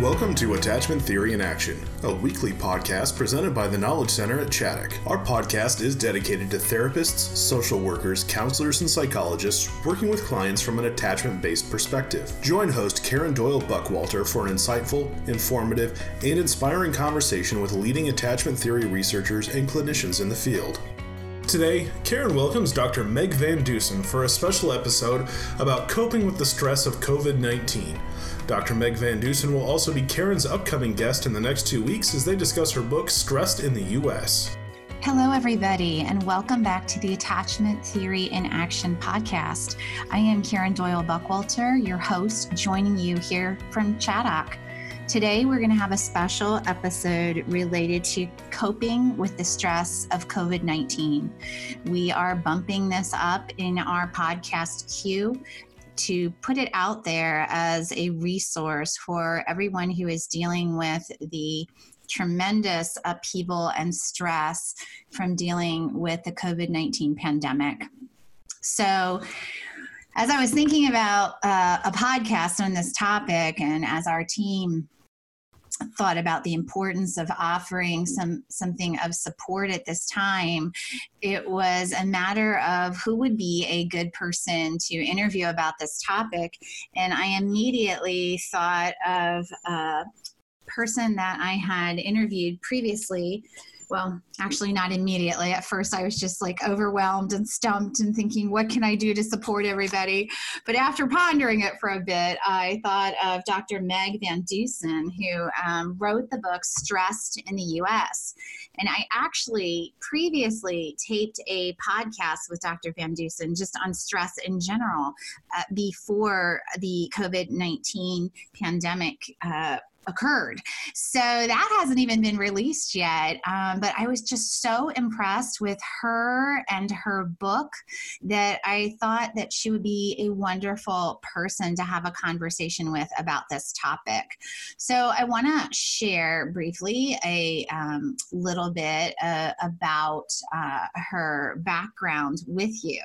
Welcome to Attachment Theory in Action, a weekly podcast presented by the Knowledge Center at Chaddock. Our podcast is dedicated to therapists, social workers, counselors, and psychologists working with clients from an attachment based perspective. Join host Karen Doyle Buckwalter for an insightful, informative, and inspiring conversation with leading attachment theory researchers and clinicians in the field. Today, Karen welcomes Dr. Meg Van Deusen for a special episode about coping with the stress of COVID 19. Dr. Meg Van Deusen will also be Karen's upcoming guest in the next two weeks as they discuss her book, Stressed in the U.S. Hello, everybody, and welcome back to the Attachment Theory in Action podcast. I am Karen Doyle Buckwalter, your host, joining you here from Chaddock. Today, we're going to have a special episode related to coping with the stress of COVID 19. We are bumping this up in our podcast queue to put it out there as a resource for everyone who is dealing with the tremendous upheaval and stress from dealing with the COVID 19 pandemic. So, as I was thinking about uh, a podcast on this topic, and as our team thought about the importance of offering some something of support at this time. It was a matter of who would be a good person to interview about this topic. And i immediately thought of a person that i had interviewed previously well, actually not immediately. At first, I was just like overwhelmed and stumped and thinking, what can I do to support everybody? But after pondering it for a bit, I thought of Dr. Meg Van Deusen, who um, wrote the book Stressed in the US. And I actually previously taped a podcast with Dr. Van Deusen just on stress in general uh, before the COVID 19 pandemic. Uh, occurred. So that hasn't even been released yet. Um, but I was just so impressed with her and her book that I thought that she would be a wonderful person to have a conversation with about this topic. So I want to share briefly a um, little bit uh, about uh, her background with you.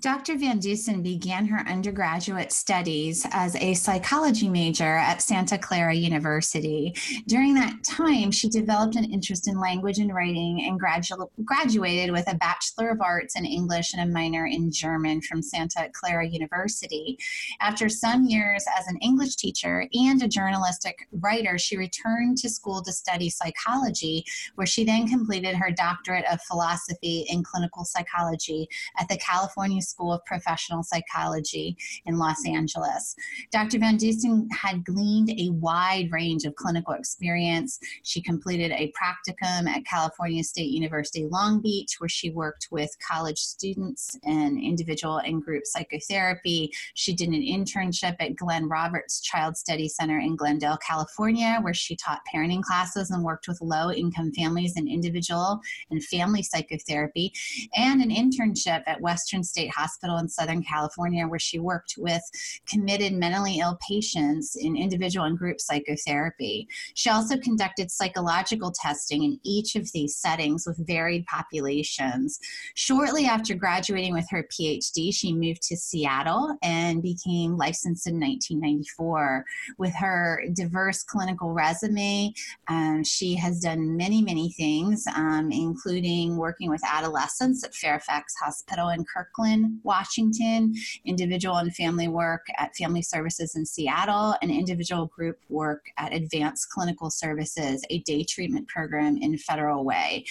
Dr. Van Deusen began her undergraduate studies as a psychology major at Santa Clara University. During that time, she developed an interest in language and writing and gradu- graduated with a Bachelor of Arts in English and a minor in German from Santa Clara University. After some years as an English teacher and a journalistic writer, she returned to school to study psychology, where she then completed her doctorate of philosophy in clinical psychology at the California School of Professional Psychology in Los Angeles. Dr. Van Deusen had gleaned a wide range of clinical experience. She completed a practicum at California State University Long Beach, where she worked with college students in individual and group psychotherapy. She did an internship at Glenn Roberts Child Study Center in Glendale, California, where she taught parenting classes and worked with low income families in individual and family psychotherapy, and an internship at Western State Hospital in Southern California, where she worked with committed mentally ill patients in individual and group psychotherapy. She also conducted psychological testing in each of these settings with varied populations. Shortly after graduating with her PhD, she moved to Seattle and became licensed in 1994. With her diverse clinical resume, um, she has done many, many things, um, including working with adolescents at Fairfax Hospital in Kirkland Washington, individual and family work at Family Services in Seattle, and individual group work at Advanced Clinical Services, a day treatment program in Federal Way.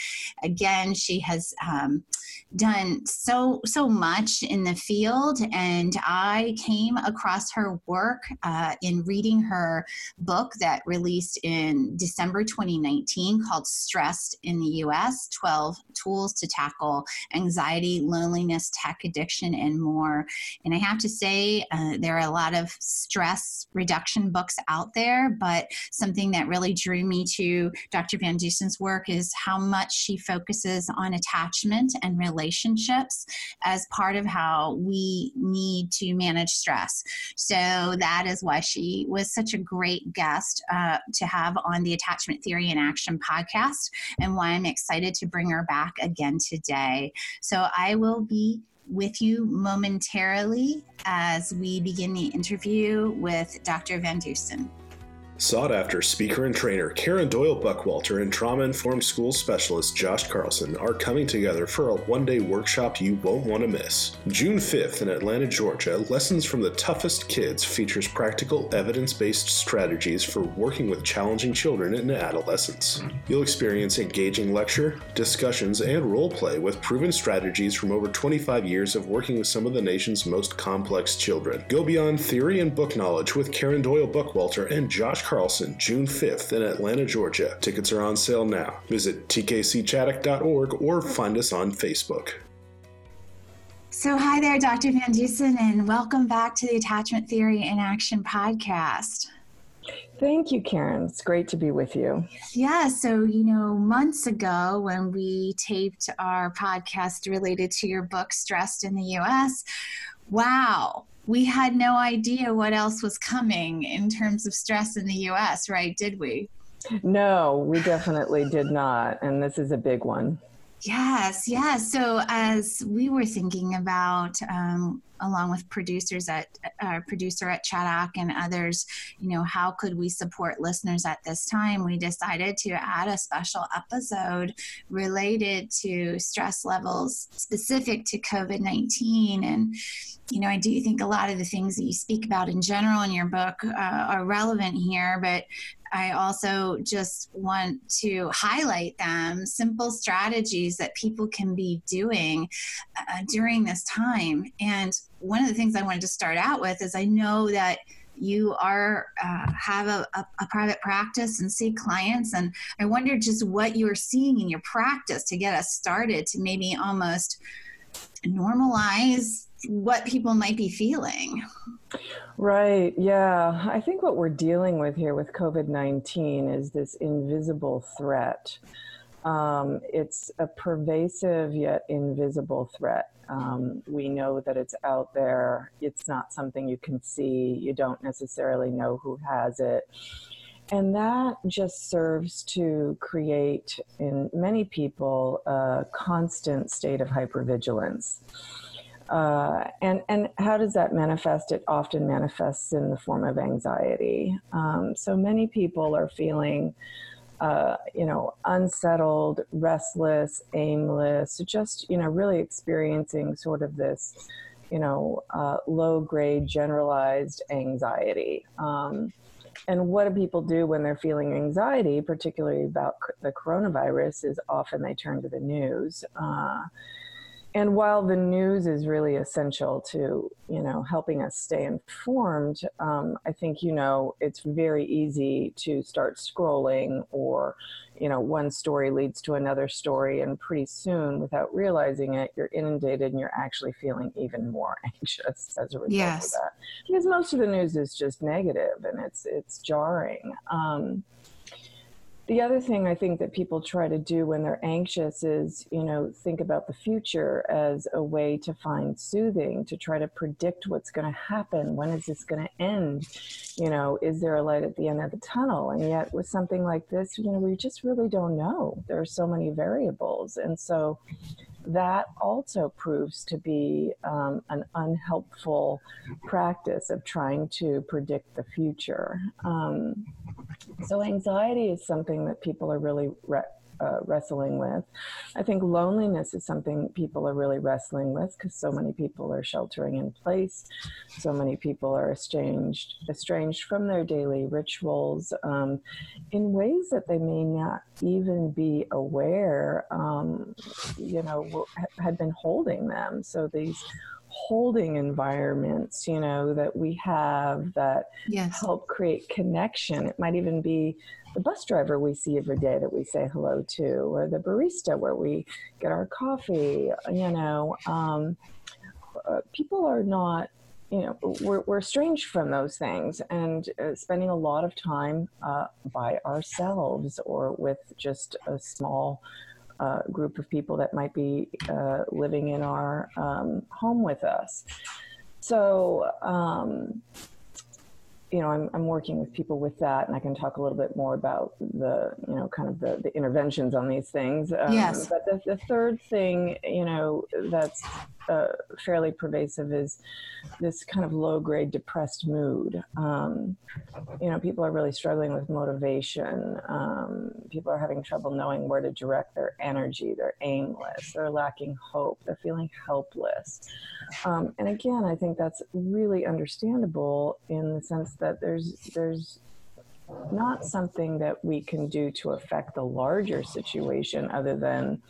Again, she has um, done so so much in the field, and I came across her work uh, in reading her book that released in December 2019 called "Stressed in the U.S: 12 Tools to Tackle Anxiety, Loneliness, Tech Addiction." and more. And I have to say, uh, there are a lot of stress reduction books out there, but something that really drew me to Dr. Van Deusen's work is how much she focuses on attachment and relationships as part of how we need to manage stress. So that is why she was such a great guest uh, to have on the Attachment Theory in Action podcast, and why I'm excited to bring her back again today. So I will be with you momentarily as we begin the interview with Dr. Van Deusen. Sought after speaker and trainer Karen Doyle Buckwalter and trauma informed school specialist Josh Carlson are coming together for a one day workshop you won't want to miss. June 5th in Atlanta, Georgia, Lessons from the Toughest Kids features practical, evidence based strategies for working with challenging children and adolescents. You'll experience engaging lecture, discussions, and role play with proven strategies from over 25 years of working with some of the nation's most complex children. Go beyond theory and book knowledge with Karen Doyle Buckwalter and Josh Carlson, June 5th in Atlanta, Georgia. Tickets are on sale now. Visit tkcchaddock.org or find us on Facebook. So, hi there, Dr. Van Deusen, and welcome back to the Attachment Theory in Action podcast. Thank you, Karen. It's great to be with you. Yeah. So, you know, months ago when we taped our podcast related to your book, Stressed in the US, wow, we had no idea what else was coming in terms of stress in the US, right? Did we? No, we definitely did not. And this is a big one. Yes, yes. So as we were thinking about, um, along with producers at our producer at Chaddock and others, you know, how could we support listeners at this time? We decided to add a special episode related to stress levels specific to COVID nineteen and you know, I do think a lot of the things that you speak about in general in your book uh, are relevant here, but I also just want to highlight them simple strategies that people can be doing uh, during this time. And one of the things I wanted to start out with is I know that you are uh, have a, a, a, private practice and see clients and i wonder just what you're seeing in your practice to get us started to maybe almost normalize what people might be feeling. Right. Yeah. I think what we're dealing with here with COVID 19 is this invisible threat. Um, it's a pervasive yet invisible threat. Um, we know that it's out there. It's not something you can see. You don't necessarily know who has it. And that just serves to create in many people a constant state of hypervigilance. Uh, and and how does that manifest? It often manifests in the form of anxiety. Um, so many people are feeling, uh, you know, unsettled, restless, aimless, just you know, really experiencing sort of this, you know, uh, low grade generalized anxiety. Um, and what do people do when they're feeling anxiety, particularly about the coronavirus? Is often they turn to the news. And while the news is really essential to you know helping us stay informed um, i think you know it's very easy to start scrolling or you know one story leads to another story and pretty soon without realizing it you're inundated and you're actually feeling even more anxious as a result yes. of that because most of the news is just negative and it's it's jarring um, the other thing I think that people try to do when they're anxious is, you know, think about the future as a way to find soothing, to try to predict what's going to happen. When is this going to end? You know, is there a light at the end of the tunnel? And yet, with something like this, you know, we just really don't know. There are so many variables. And so that also proves to be um, an unhelpful practice of trying to predict the future. Um, so, anxiety is something that people are really re- uh, wrestling with. I think loneliness is something people are really wrestling with because so many people are sheltering in place. So many people are estranged, estranged from their daily rituals um, in ways that they may not even be aware, um, you know, had been holding them. So these holding environments, you know, that we have that yes. help create connection. It might even be the bus driver we see every day that we say hello to, or the barista where we get our coffee, you know. Um, uh, people are not you know we're, we're estranged from those things and uh, spending a lot of time uh, by ourselves or with just a small uh, group of people that might be uh, living in our um, home with us. So, um, you know, I'm, I'm working with people with that, and I can talk a little bit more about the, you know, kind of the, the interventions on these things. Um, yes. But the, the third thing, you know, that's uh, fairly pervasive is this kind of low grade depressed mood. Um, you know, people are really struggling with motivation. Um, people are having trouble knowing where to direct their energy. They're aimless. They're lacking hope. They're feeling helpless. Um, and again, I think that's really understandable in the sense that there's there's not something that we can do to affect the larger situation other than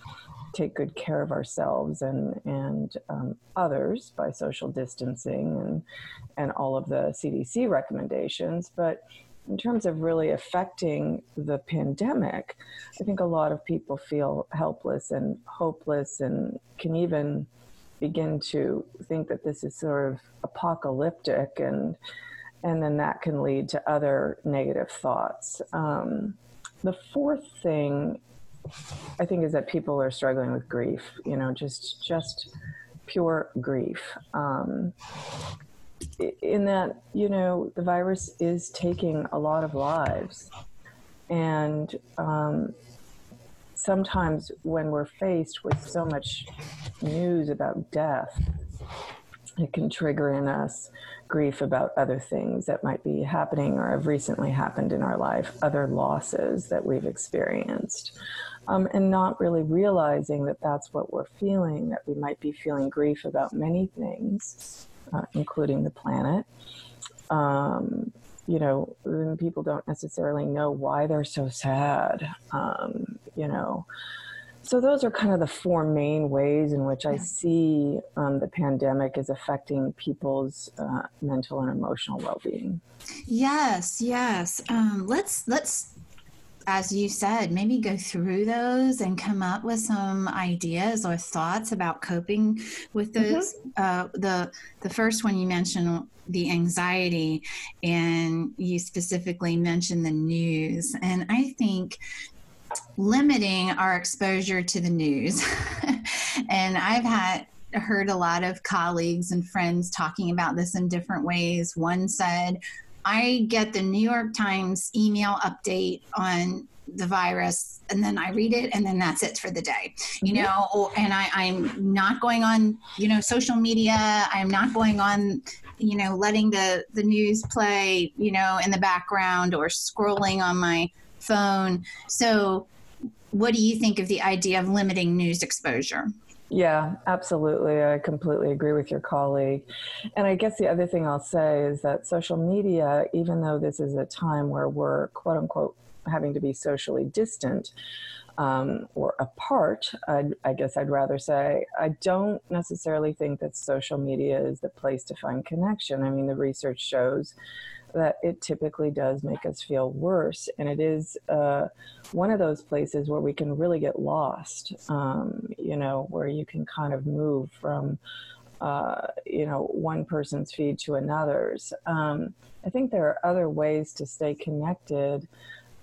take good care of ourselves and and um, others by social distancing and and all of the CDC recommendations. But in terms of really affecting the pandemic, I think a lot of people feel helpless and hopeless and can even begin to think that this is sort of apocalyptic and and then that can lead to other negative thoughts. Um, the fourth thing I think is that people are struggling with grief. You know, just just pure grief. Um, in that, you know, the virus is taking a lot of lives, and um, sometimes when we're faced with so much news about death, it can trigger in us grief about other things that might be happening or have recently happened in our life, other losses that we've experienced um, and not really realizing that that's what we're feeling, that we might be feeling grief about many things, uh, including the planet. Um, you know, people don't necessarily know why they're so sad, um, you know. So, those are kind of the four main ways in which I see um, the pandemic is affecting people's uh, mental and emotional well being. Yes, yes. Um, let's let's as you said, maybe go through those and come up with some ideas or thoughts about coping with mm-hmm. those. Mm-hmm. Uh, the the first one you mentioned, the anxiety, and you specifically mentioned the news, and I think limiting our exposure to the news. and I've had heard a lot of colleagues and friends talking about this in different ways. One said, I get the New York Times email update on the virus and then I read it and then that's it for the day. You mm-hmm. know, and I, I'm not going on, you know, social media. I'm not going on, you know, letting the, the news play, you know, in the background or scrolling on my phone. So what do you think of the idea of limiting news exposure? Yeah, absolutely. I completely agree with your colleague. And I guess the other thing I'll say is that social media, even though this is a time where we're quote unquote having to be socially distant um, or apart, I'd, I guess I'd rather say, I don't necessarily think that social media is the place to find connection. I mean, the research shows that it typically does make us feel worse. And it is uh, one of those places where we can really get lost, um, you know, where you can kind of move from, uh, you know, one person's feed to another's. Um, I think there are other ways to stay connected.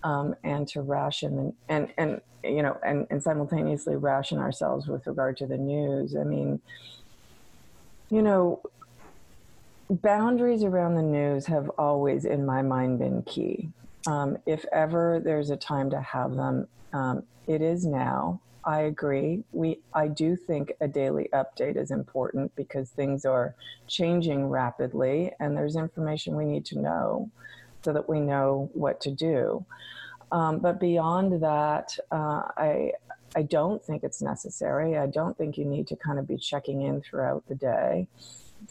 Um, and to ration and, and, and you know and, and simultaneously ration ourselves with regard to the news i mean you know boundaries around the news have always, in my mind, been key. Um, if ever there's a time to have them, um, it is now. I agree. We, I do think a daily update is important because things are changing rapidly, and there's information we need to know so that we know what to do. Um, but beyond that, uh, I, I don't think it's necessary. I don't think you need to kind of be checking in throughout the day.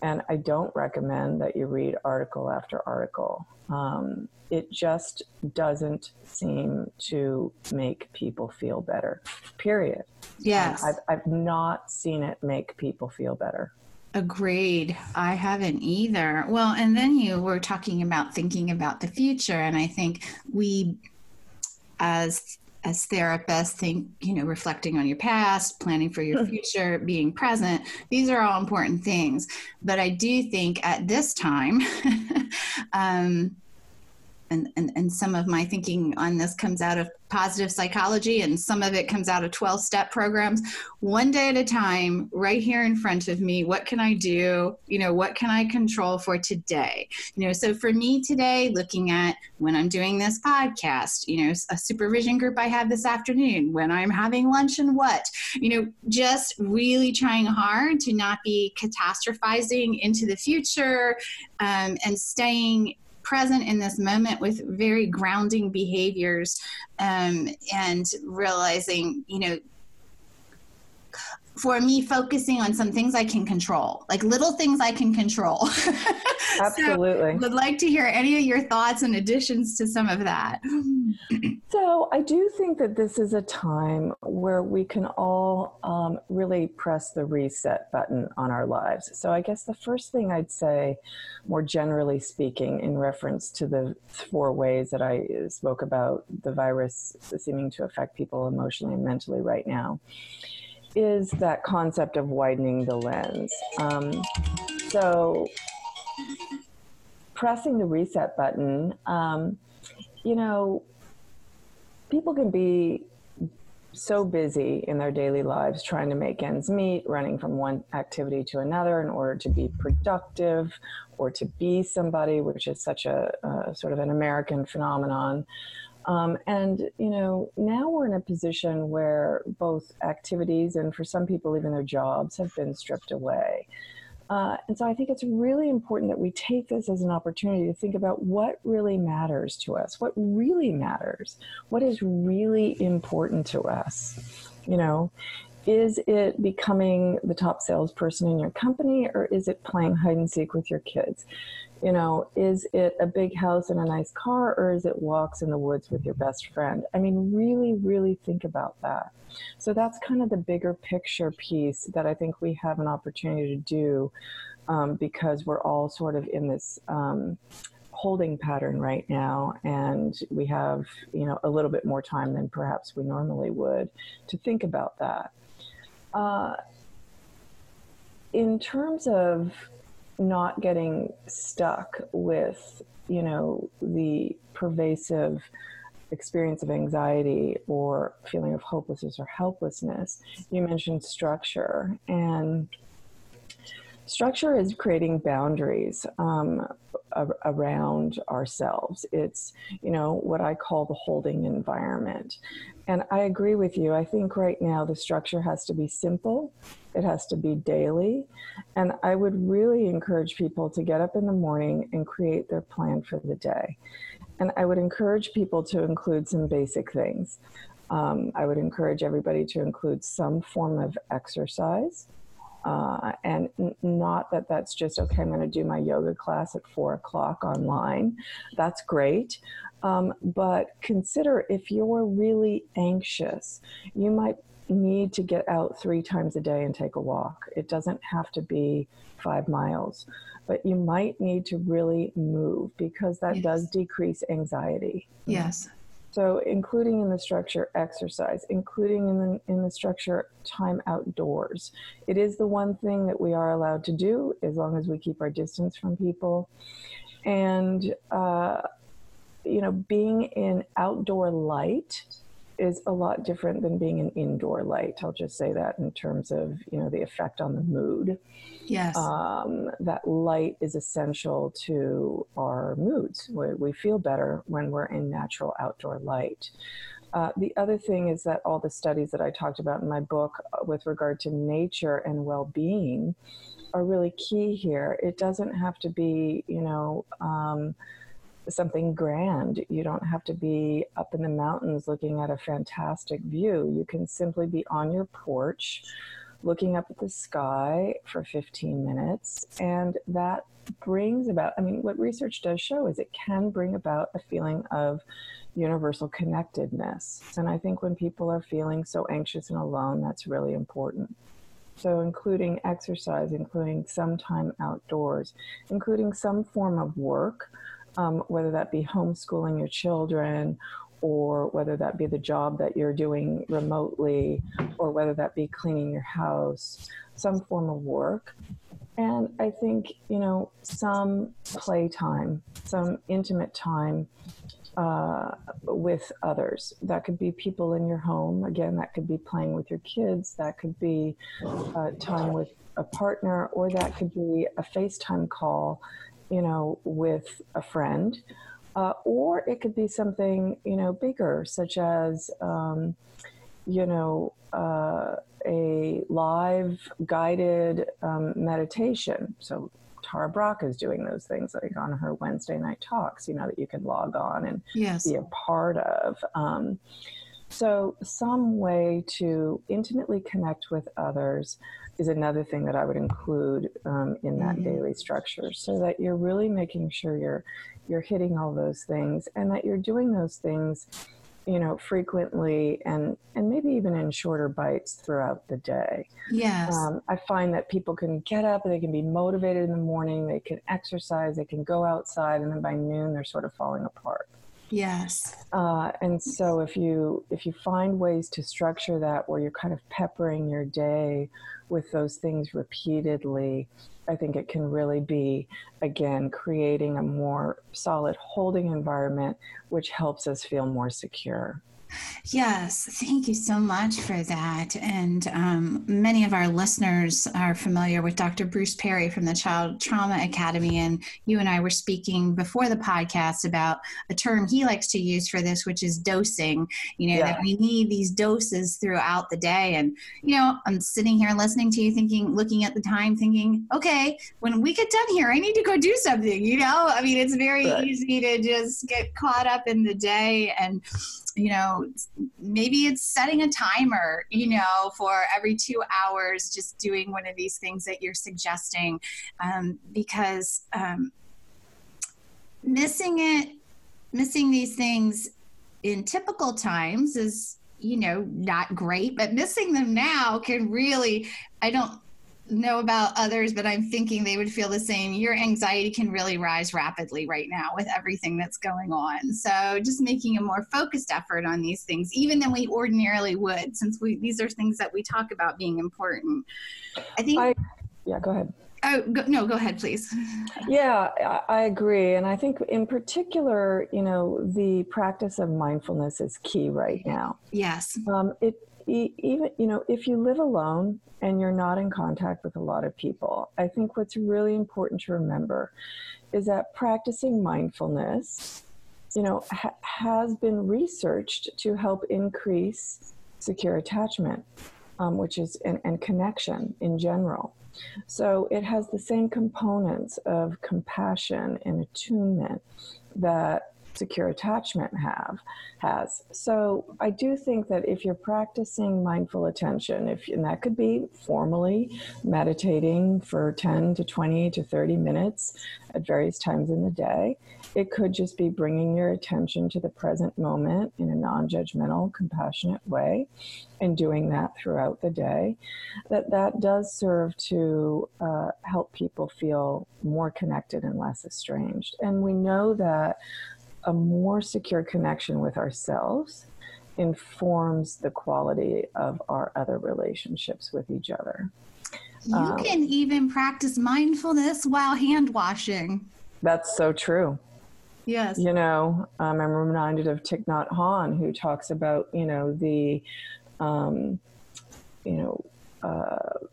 And I don't recommend that you read article after article. Um, it just doesn't seem to make people feel better, period. Yes. I've, I've not seen it make people feel better. Agreed. I haven't either. Well, and then you were talking about thinking about the future. And I think we, as as therapists think you know reflecting on your past planning for your future being present. These are all important things. But i do think at this time um, and, and, and some of my thinking on this comes out of positive psychology and some of it comes out of 12 step programs. One day at a time right here in front of me what can i do? You know what can i control for today? You know so for me today looking at when i'm doing this podcast you know a supervision group i have this afternoon when i'm having lunch and what you know just really trying hard to not be catastrophizing into the future um, and staying present in this moment with very grounding behaviors um, and realizing, you know, for me focusing on some things I can control, like little things I can control. Absolutely. so would like to hear any of your thoughts and additions to some of that. so I do think that this is a time where we can all um, really press the reset button on our lives. So I guess the first thing I'd say, more generally speaking, in reference to the four ways that I spoke about the virus seeming to affect people emotionally and mentally right now is that concept of widening the lens. Um, so, pressing the reset button, um, you know, people can be so busy in their daily lives trying to make ends meet, running from one activity to another in order to be productive or to be somebody, which is such a, a sort of an American phenomenon. Um, and, you know, now we're in a position where both activities and for some people, even their jobs have been stripped away. Uh, and so I think it's really important that we take this as an opportunity to think about what really matters to us, what really matters, what is really important to us. You know, is it becoming the top salesperson in your company or is it playing hide and seek with your kids? You know, is it a big house and a nice car or is it walks in the woods with your best friend? I mean, really, really think about that. So that's kind of the bigger picture piece that I think we have an opportunity to do um, because we're all sort of in this um, holding pattern right now and we have, you know, a little bit more time than perhaps we normally would to think about that. Uh, in terms of not getting stuck with, you know, the pervasive experience of anxiety or feeling of hopelessness or helplessness. You mentioned structure, and structure is creating boundaries um, around ourselves. It's, you know, what I call the holding environment. And I agree with you. I think right now the structure has to be simple, it has to be daily. And I would really encourage people to get up in the morning and create their plan for the day. And I would encourage people to include some basic things. Um, I would encourage everybody to include some form of exercise. Uh, and n- not that that's just okay, I'm going to do my yoga class at four o'clock online. That's great. Um, but consider if you're really anxious, you might need to get out three times a day and take a walk. It doesn't have to be five miles, but you might need to really move because that yes. does decrease anxiety. Yes. So, including in the structure exercise, including in the, in the structure time outdoors. It is the one thing that we are allowed to do as long as we keep our distance from people. And uh, you know, being in outdoor light is a lot different than being an indoor light. I'll just say that in terms of, you know, the effect on the mood. Yes. Um, that light is essential to our moods. We, we feel better when we're in natural outdoor light. Uh, the other thing is that all the studies that I talked about in my book uh, with regard to nature and well being are really key here. It doesn't have to be, you know, um, something grand. You don't have to be up in the mountains looking at a fantastic view. You can simply be on your porch looking up at the sky for 15 minutes. And that brings about, I mean, what research does show is it can bring about a feeling of universal connectedness. And I think when people are feeling so anxious and alone, that's really important. So, including exercise, including some time outdoors, including some form of work um, whether that be homeschooling your children or whether that be the job that you're doing remotely or whether that be cleaning your house, some form of work. and I think, you know, some playtime, some intimate time uh, with others. That could be people in your home. Again, that could be playing with your kids. That could be uh, time with a partner, or that could be a FaceTime call, you know, with a friend. Uh, or it could be something, you know, bigger, such as, um, you know, uh, a live guided um, meditation. So Tara Brach is doing those things like on her Wednesday night talks, you know, that you can log on and yes. be a part of. Um, so, some way to intimately connect with others is another thing that I would include um, in that mm-hmm. daily structure, so that you're really making sure you're you're hitting all those things, and that you're doing those things you know, frequently and and maybe even in shorter bites throughout the day. Yes. Um, I find that people can get up and they can be motivated in the morning. They can exercise. They can go outside, and then by noon they're sort of falling apart. Yes. Uh, and so if you if you find ways to structure that where you're kind of peppering your day with those things repeatedly, I think it can really be, again, creating a more solid holding environment, which helps us feel more secure. Yes, thank you so much for that. And um, many of our listeners are familiar with Dr. Bruce Perry from the Child Trauma Academy. And you and I were speaking before the podcast about a term he likes to use for this, which is dosing. You know, yeah. that we need these doses throughout the day. And, you know, I'm sitting here listening to you thinking, looking at the time, thinking, okay, when we get done here, I need to go do something. You know, I mean, it's very right. easy to just get caught up in the day and, you know, maybe it's setting a timer, you know, for every two hours, just doing one of these things that you're suggesting, um, because um, missing it, missing these things in typical times is you know not great but missing them now can really i don't know about others, but I'm thinking they would feel the same. Your anxiety can really rise rapidly right now with everything that's going on. So just making a more focused effort on these things, even than we ordinarily would, since we these are things that we talk about being important. I think. I, yeah, go ahead. Oh go, no, go ahead, please. Yeah, I agree, and I think in particular, you know, the practice of mindfulness is key right now. Yes. Um, it even you know if you live alone and you're not in contact with a lot of people i think what's really important to remember is that practicing mindfulness you know ha- has been researched to help increase secure attachment um, which is and, and connection in general. So it has the same components of compassion and attunement that secure attachment have has. So I do think that if you're practicing mindful attention, if and that could be formally meditating for 10 to 20 to 30 minutes at various times in the day, it could just be bringing your attention to the present moment in a non-judgmental, compassionate way and doing that throughout the day that that does serve to uh, help people feel more connected and less estranged and we know that a more secure connection with ourselves informs the quality of our other relationships with each other. You um, can even practice mindfulness while hand washing. That's so true. Yes. You know, um, I'm reminded of Thich Nhat Hanh, who talks about, you know, the, um, you know, uh,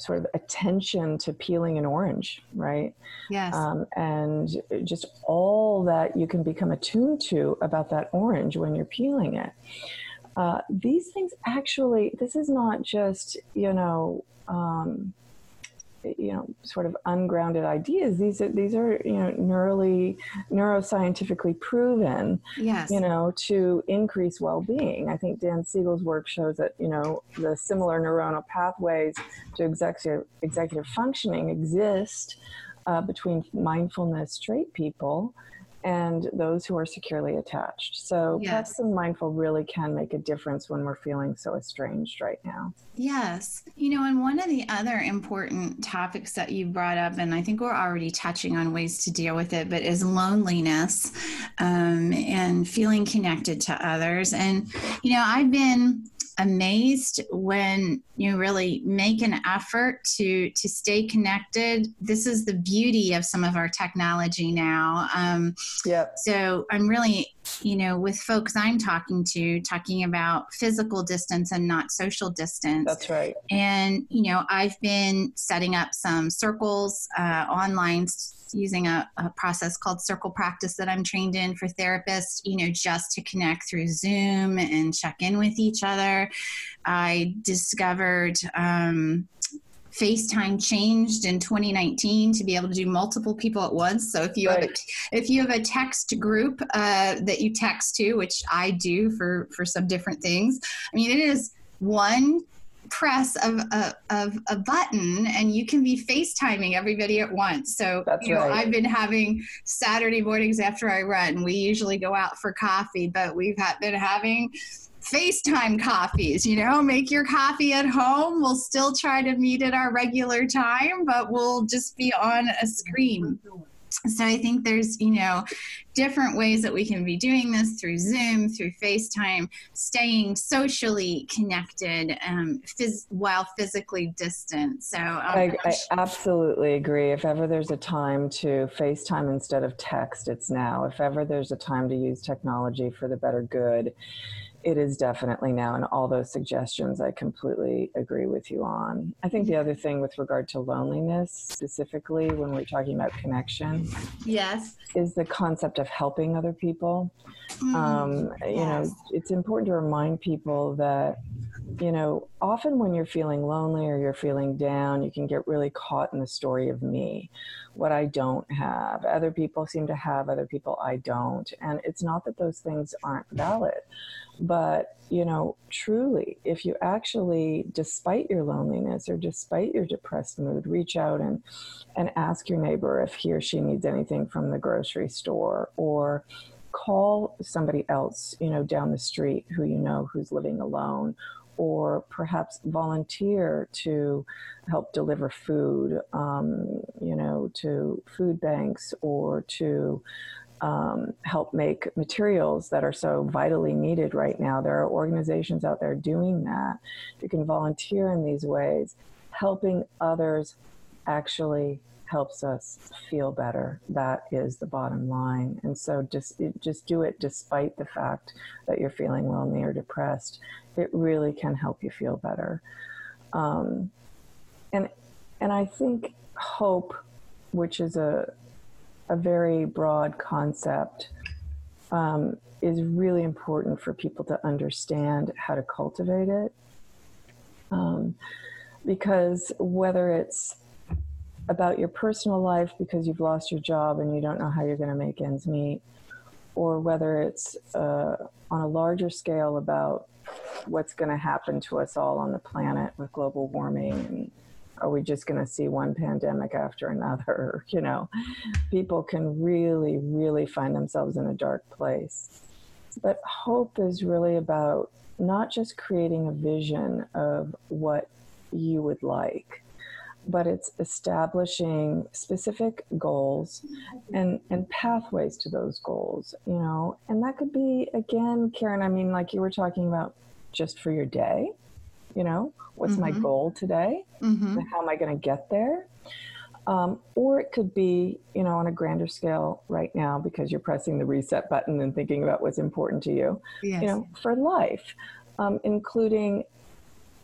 sort of attention to peeling an orange, right? Yes. Um, and just all that you can become attuned to about that orange when you're peeling it. Uh, these things actually, this is not just, you know, um, you know sort of ungrounded ideas these are these are you know neurally neuroscientifically proven yes. you know to increase well-being i think dan siegel's work shows that you know the similar neuronal pathways to executive executive functioning exist uh, between mindfulness straight people and those who are securely attached. So, yes. and mindful really can make a difference when we're feeling so estranged right now. Yes. You know, and one of the other important topics that you brought up, and I think we're already touching on ways to deal with it, but is loneliness um, and feeling connected to others. And, you know, I've been amazed when you really make an effort to to stay connected. This is the beauty of some of our technology now. Um, yep. So I'm really, you know, with folks I'm talking to, talking about physical distance and not social distance. That's right. And you know, I've been setting up some circles uh, online using a, a, process called circle practice that I'm trained in for therapists, you know, just to connect through Zoom and check in with each other. I discovered um, FaceTime changed in 2019 to be able to do multiple people at once. So if you right. have a, if you have a text group uh, that you text to, which I do for for some different things, I mean it is one press of a, of a button and you can be FaceTiming everybody at once. So, That's you know, right. I've been having Saturday mornings after I run. We usually go out for coffee, but we've been having FaceTime coffees, you know, make your coffee at home. We'll still try to meet at our regular time, but we'll just be on a screen so I think there's, you know, different ways that we can be doing this through Zoom, through FaceTime, staying socially connected um, phys- while physically distant. So um, I, I, absolutely agree. If ever there's a time to FaceTime instead of text, it's now. If ever there's a time to use technology for the better good, it is definitely now, and all those suggestions I completely agree with you on. I think the other thing with regard to loneliness, specifically when we're talking about connection, yes, is the concept of helping other people. Mm, um, you yes. know, it's important to remind people that you know, often when you're feeling lonely or you're feeling down, you can get really caught in the story of me, what I don't have. Other people seem to have, other people I don't. And it's not that those things aren't valid, but, you know, truly, if you actually, despite your loneliness or despite your depressed mood, reach out and, and ask your neighbor if he or she needs anything from the grocery store or call somebody else, you know, down the street who you know who's living alone or perhaps volunteer to help deliver food, um, you know, to food banks or to um, help make materials that are so vitally needed right now. There are organizations out there doing that. You can volunteer in these ways. Helping others actually helps us feel better. That is the bottom line. And so just just do it despite the fact that you're feeling lonely or depressed. It really can help you feel better. Um, and and I think hope, which is a a very broad concept, um, is really important for people to understand how to cultivate it. Um, because whether it's about your personal life because you've lost your job and you don't know how you're going to make ends meet, or whether it's uh, on a larger scale about what's going to happen to us all on the planet with global warming and are we just going to see one pandemic after another you know? People can really really find themselves in a dark place. But hope is really about not just creating a vision of what you would like but it's establishing specific goals and and pathways to those goals you know? And that could be again karen i mean like you were talking about just for your day you know what's mm-hmm. my goal today mm-hmm. how am i going to get there um, or it could be you know on a grander scale right now because you're pressing the reset button and thinking about what's important to you yes. you know for life um, including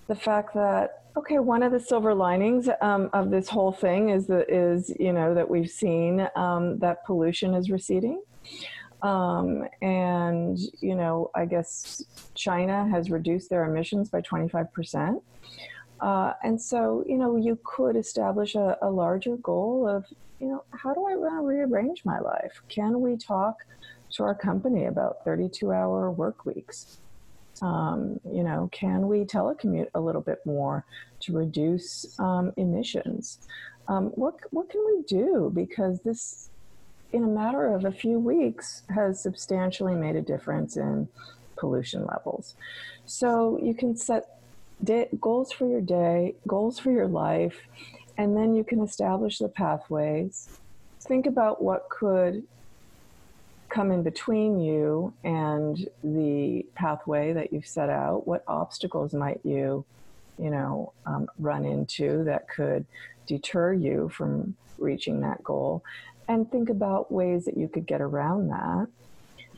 the fact that Okay, one of the silver linings um, of this whole thing is that is you know that we've seen um, that pollution is receding, um, and you know I guess China has reduced their emissions by twenty five percent, uh, and so you know you could establish a, a larger goal of you know how do I rearrange my life? Can we talk to our company about thirty two hour work weeks? Um, you know, can we telecommute a little bit more to reduce um, emissions? Um, what what can we do? Because this, in a matter of a few weeks, has substantially made a difference in pollution levels. So you can set day, goals for your day, goals for your life, and then you can establish the pathways. Think about what could come in between you and the pathway that you've set out? What obstacles might you, you know, um, run into that could deter you from reaching that goal? And think about ways that you could get around that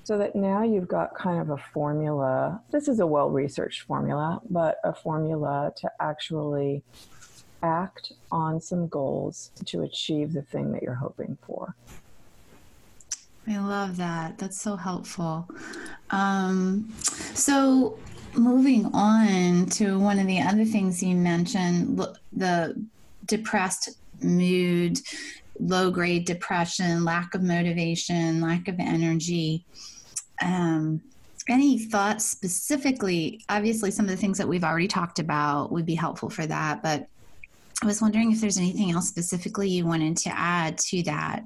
so that now you've got kind of a formula. This is a well researched formula, but a formula to actually act on some goals to achieve the thing that you're hoping for. I love that. That's so helpful. Um, so, moving on to one of the other things you mentioned the depressed mood, low grade depression, lack of motivation, lack of energy. Um, any thoughts specifically? Obviously, some of the things that we've already talked about would be helpful for that, but I was wondering if there's anything else specifically you wanted to add to that.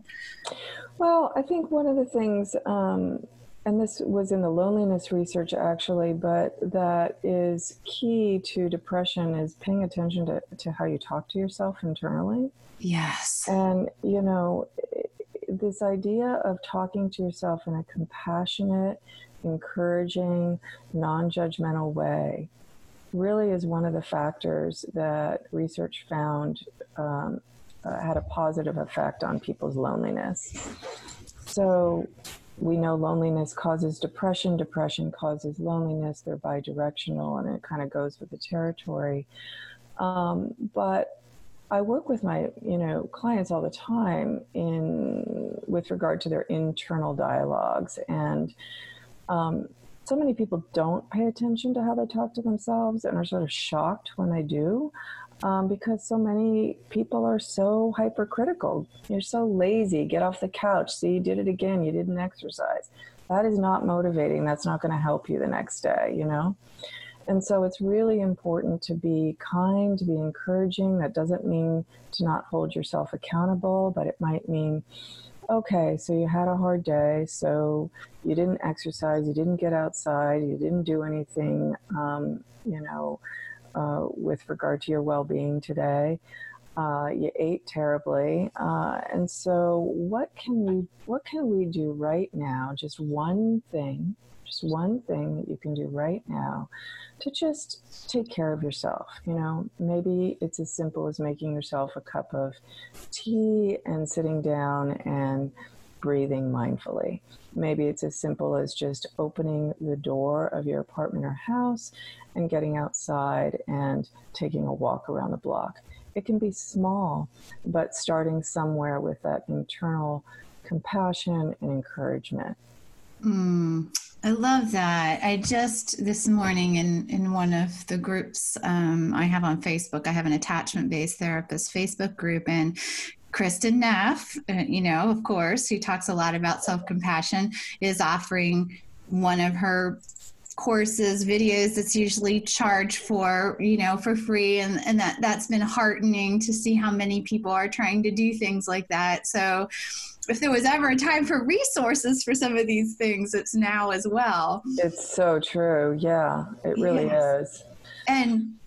Well, I think one of the things, um, and this was in the loneliness research actually, but that is key to depression is paying attention to, to how you talk to yourself internally. Yes. And, you know, this idea of talking to yourself in a compassionate, encouraging, non judgmental way really is one of the factors that research found um, uh, had a positive effect on people's loneliness. So we know loneliness causes depression, depression causes loneliness, they're bidirectional, and it kind of goes with the territory. Um, but I work with my, you know, clients all the time in with regard to their internal dialogues, and um, so many people don't pay attention to how they talk to themselves and are sort of shocked when they do um, because so many people are so hypercritical. You're so lazy. Get off the couch. See, you did it again. You didn't exercise. That is not motivating. That's not going to help you the next day, you know? And so it's really important to be kind, to be encouraging. That doesn't mean to not hold yourself accountable, but it might mean, okay, so you had a hard day, so you didn't exercise, you didn't get outside, you didn't do anything, um, you know, uh, with regard to your well-being today. Uh, you ate terribly, uh, and so what can we what can we do right now? Just one thing, just one thing that you can do right now to just take care of yourself. You know, maybe it's as simple as making yourself a cup of tea and sitting down and breathing mindfully. Maybe it's as simple as just opening the door of your apartment or house and getting outside and taking a walk around the block. It can be small, but starting somewhere with that internal compassion and encouragement. Mm, I love that. I just this morning in in one of the groups um, I have on Facebook, I have an attachment based therapist Facebook group, and Kristin Neff, uh, you know, of course, who talks a lot about self compassion, is offering one of her courses videos that's usually charged for you know for free. And and that that's been heartening to see how many people are trying to do things like that. So if there was ever a time for resources for some of these things it's now as well. It's so true. Yeah it really yes. is. And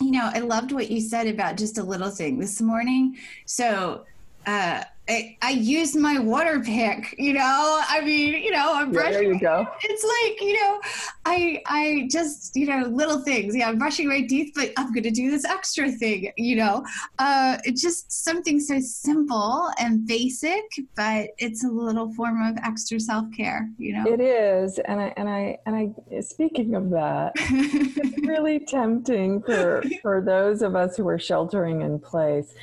you know, I loved what you said about just a little thing this morning. So, uh, I, I used my Waterpik, you know, I mean, you know, I'm brushing. Yeah, there you go. It's like, you know, I, I just, you know, little things. Yeah, I'm brushing my teeth, but I'm going to do this extra thing, you know, uh, it's just something so simple and basic, but it's a little form of extra self-care, you know? It is. And I, and I, and I, speaking of that, it's really tempting for, for those of us who are sheltering in place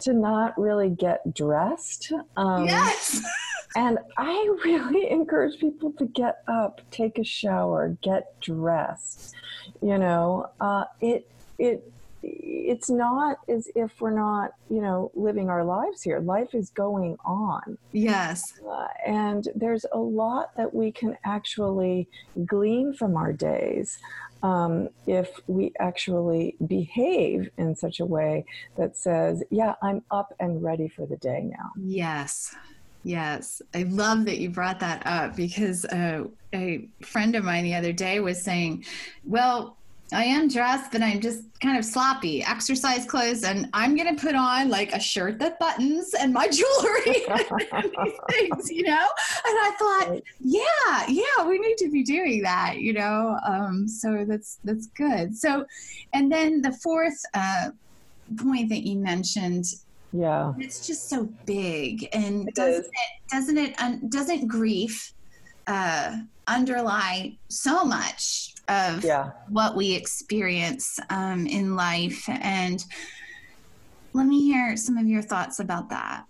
to not really get dressed um, yes. and I really encourage people to get up, take a shower, get dressed. You know, uh, it it it's not as if we're not, you know, living our lives here. Life is going on. Yes. Uh, and there's a lot that we can actually glean from our days um, if we actually behave in such a way that says, yeah, I'm up and ready for the day now. Yes. Yes, I love that you brought that up because uh, a friend of mine the other day was saying, well, I am dressed, but I'm just kind of sloppy, exercise clothes, and I'm gonna put on like a shirt that buttons and my jewelry and things, you know. And I thought, yeah, yeah, we need to be doing that, you know. Um, so that's that's good. So, and then the fourth uh, point that you mentioned yeah it's just so big and it doesn't is. it doesn't it um, doesn't grief uh, underlie so much of yeah. what we experience um, in life and let me hear some of your thoughts about that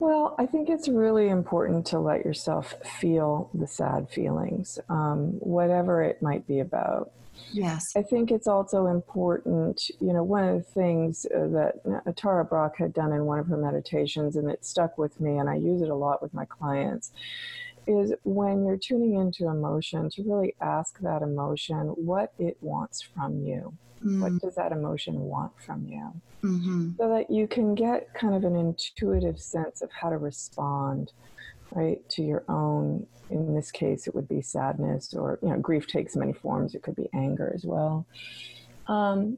well, I think it's really important to let yourself feel the sad feelings, um, whatever it might be about. Yes. I think it's also important, you know, one of the things uh, that Tara Brach had done in one of her meditations, and it stuck with me, and I use it a lot with my clients, is when you're tuning into emotion, to really ask that emotion what it wants from you. Mm. What does that emotion want from you? Mm-hmm. So that you can get kind of an intuitive sense of how to respond right to your own in this case it would be sadness or you know grief takes many forms it could be anger as well um,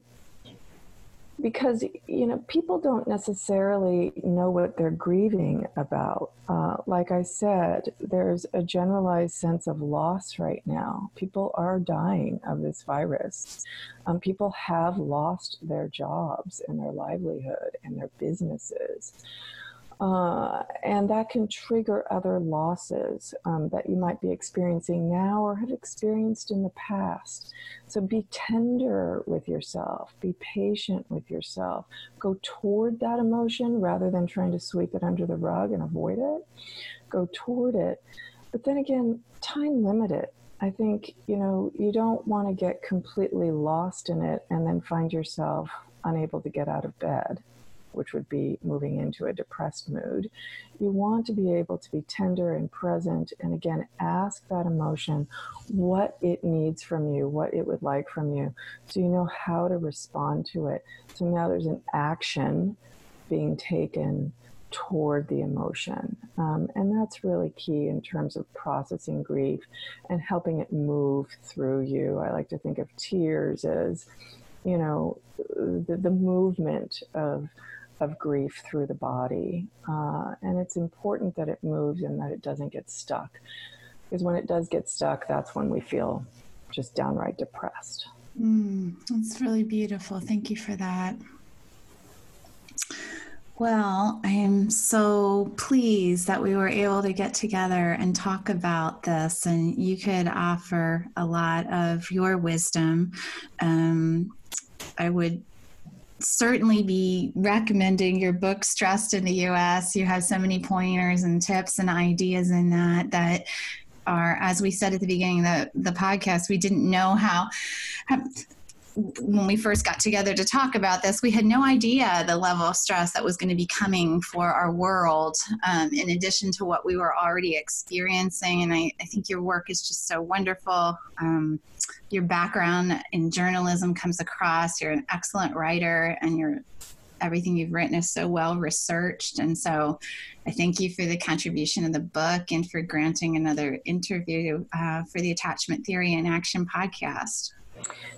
because you know people don't necessarily know what they're grieving about. Uh, like i said there's a generalized sense of loss right now. People are dying of this virus. Um, people have lost their jobs and their livelihood and their businesses uh, and that can trigger other losses um, that you might be experiencing now or have experienced in the past. So be tender with yourself, be patient with yourself, go toward that emotion rather than trying to sweep it under the rug and avoid it. Go toward it. But then again, time limit it. I think, you know, you don't want to get completely lost in it and then find yourself unable to get out of bed which would be moving into a depressed mood. You want to be able to be tender and present, and again, ask that emotion what it needs from you, what it would like from you, so you know how to respond to it. So now there's an action being taken toward the emotion. Um, and that's really key in terms of processing grief and helping it move through you. I like to think of tears as, you know, the, the movement of of grief through the body. Uh, and it's important that it moves and that it doesn't get stuck. Because when it does get stuck, that's when we feel just downright depressed. Mm, that's really beautiful. Thank you for that. Well, I am so pleased that we were able to get together and talk about this, and you could offer a lot of your wisdom. Um, I would certainly be recommending your book stressed in the us you have so many pointers and tips and ideas in that that are as we said at the beginning of the, the podcast we didn't know how, how when we first got together to talk about this, we had no idea the level of stress that was going to be coming for our world, um, in addition to what we were already experiencing. And I, I think your work is just so wonderful. Um, your background in journalism comes across. You're an excellent writer, and your everything you've written is so well researched. And so, I thank you for the contribution of the book and for granting another interview uh, for the Attachment Theory in Action podcast.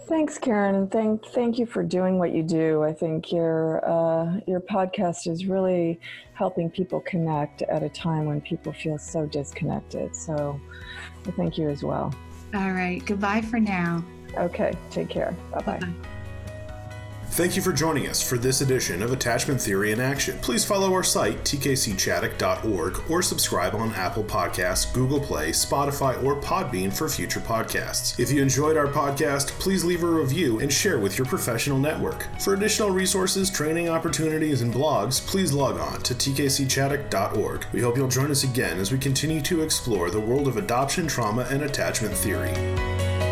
Thanks, Karen, and thank thank you for doing what you do. I think your uh, your podcast is really helping people connect at a time when people feel so disconnected. So, I thank you as well. All right. Goodbye for now. Okay. Take care. Bye bye. Thank you for joining us for this edition of Attachment Theory in Action. Please follow our site, tkcchaddock.org, or subscribe on Apple Podcasts, Google Play, Spotify, or Podbean for future podcasts. If you enjoyed our podcast, please leave a review and share with your professional network. For additional resources, training opportunities, and blogs, please log on to tkcchaddock.org. We hope you'll join us again as we continue to explore the world of adoption, trauma, and attachment theory.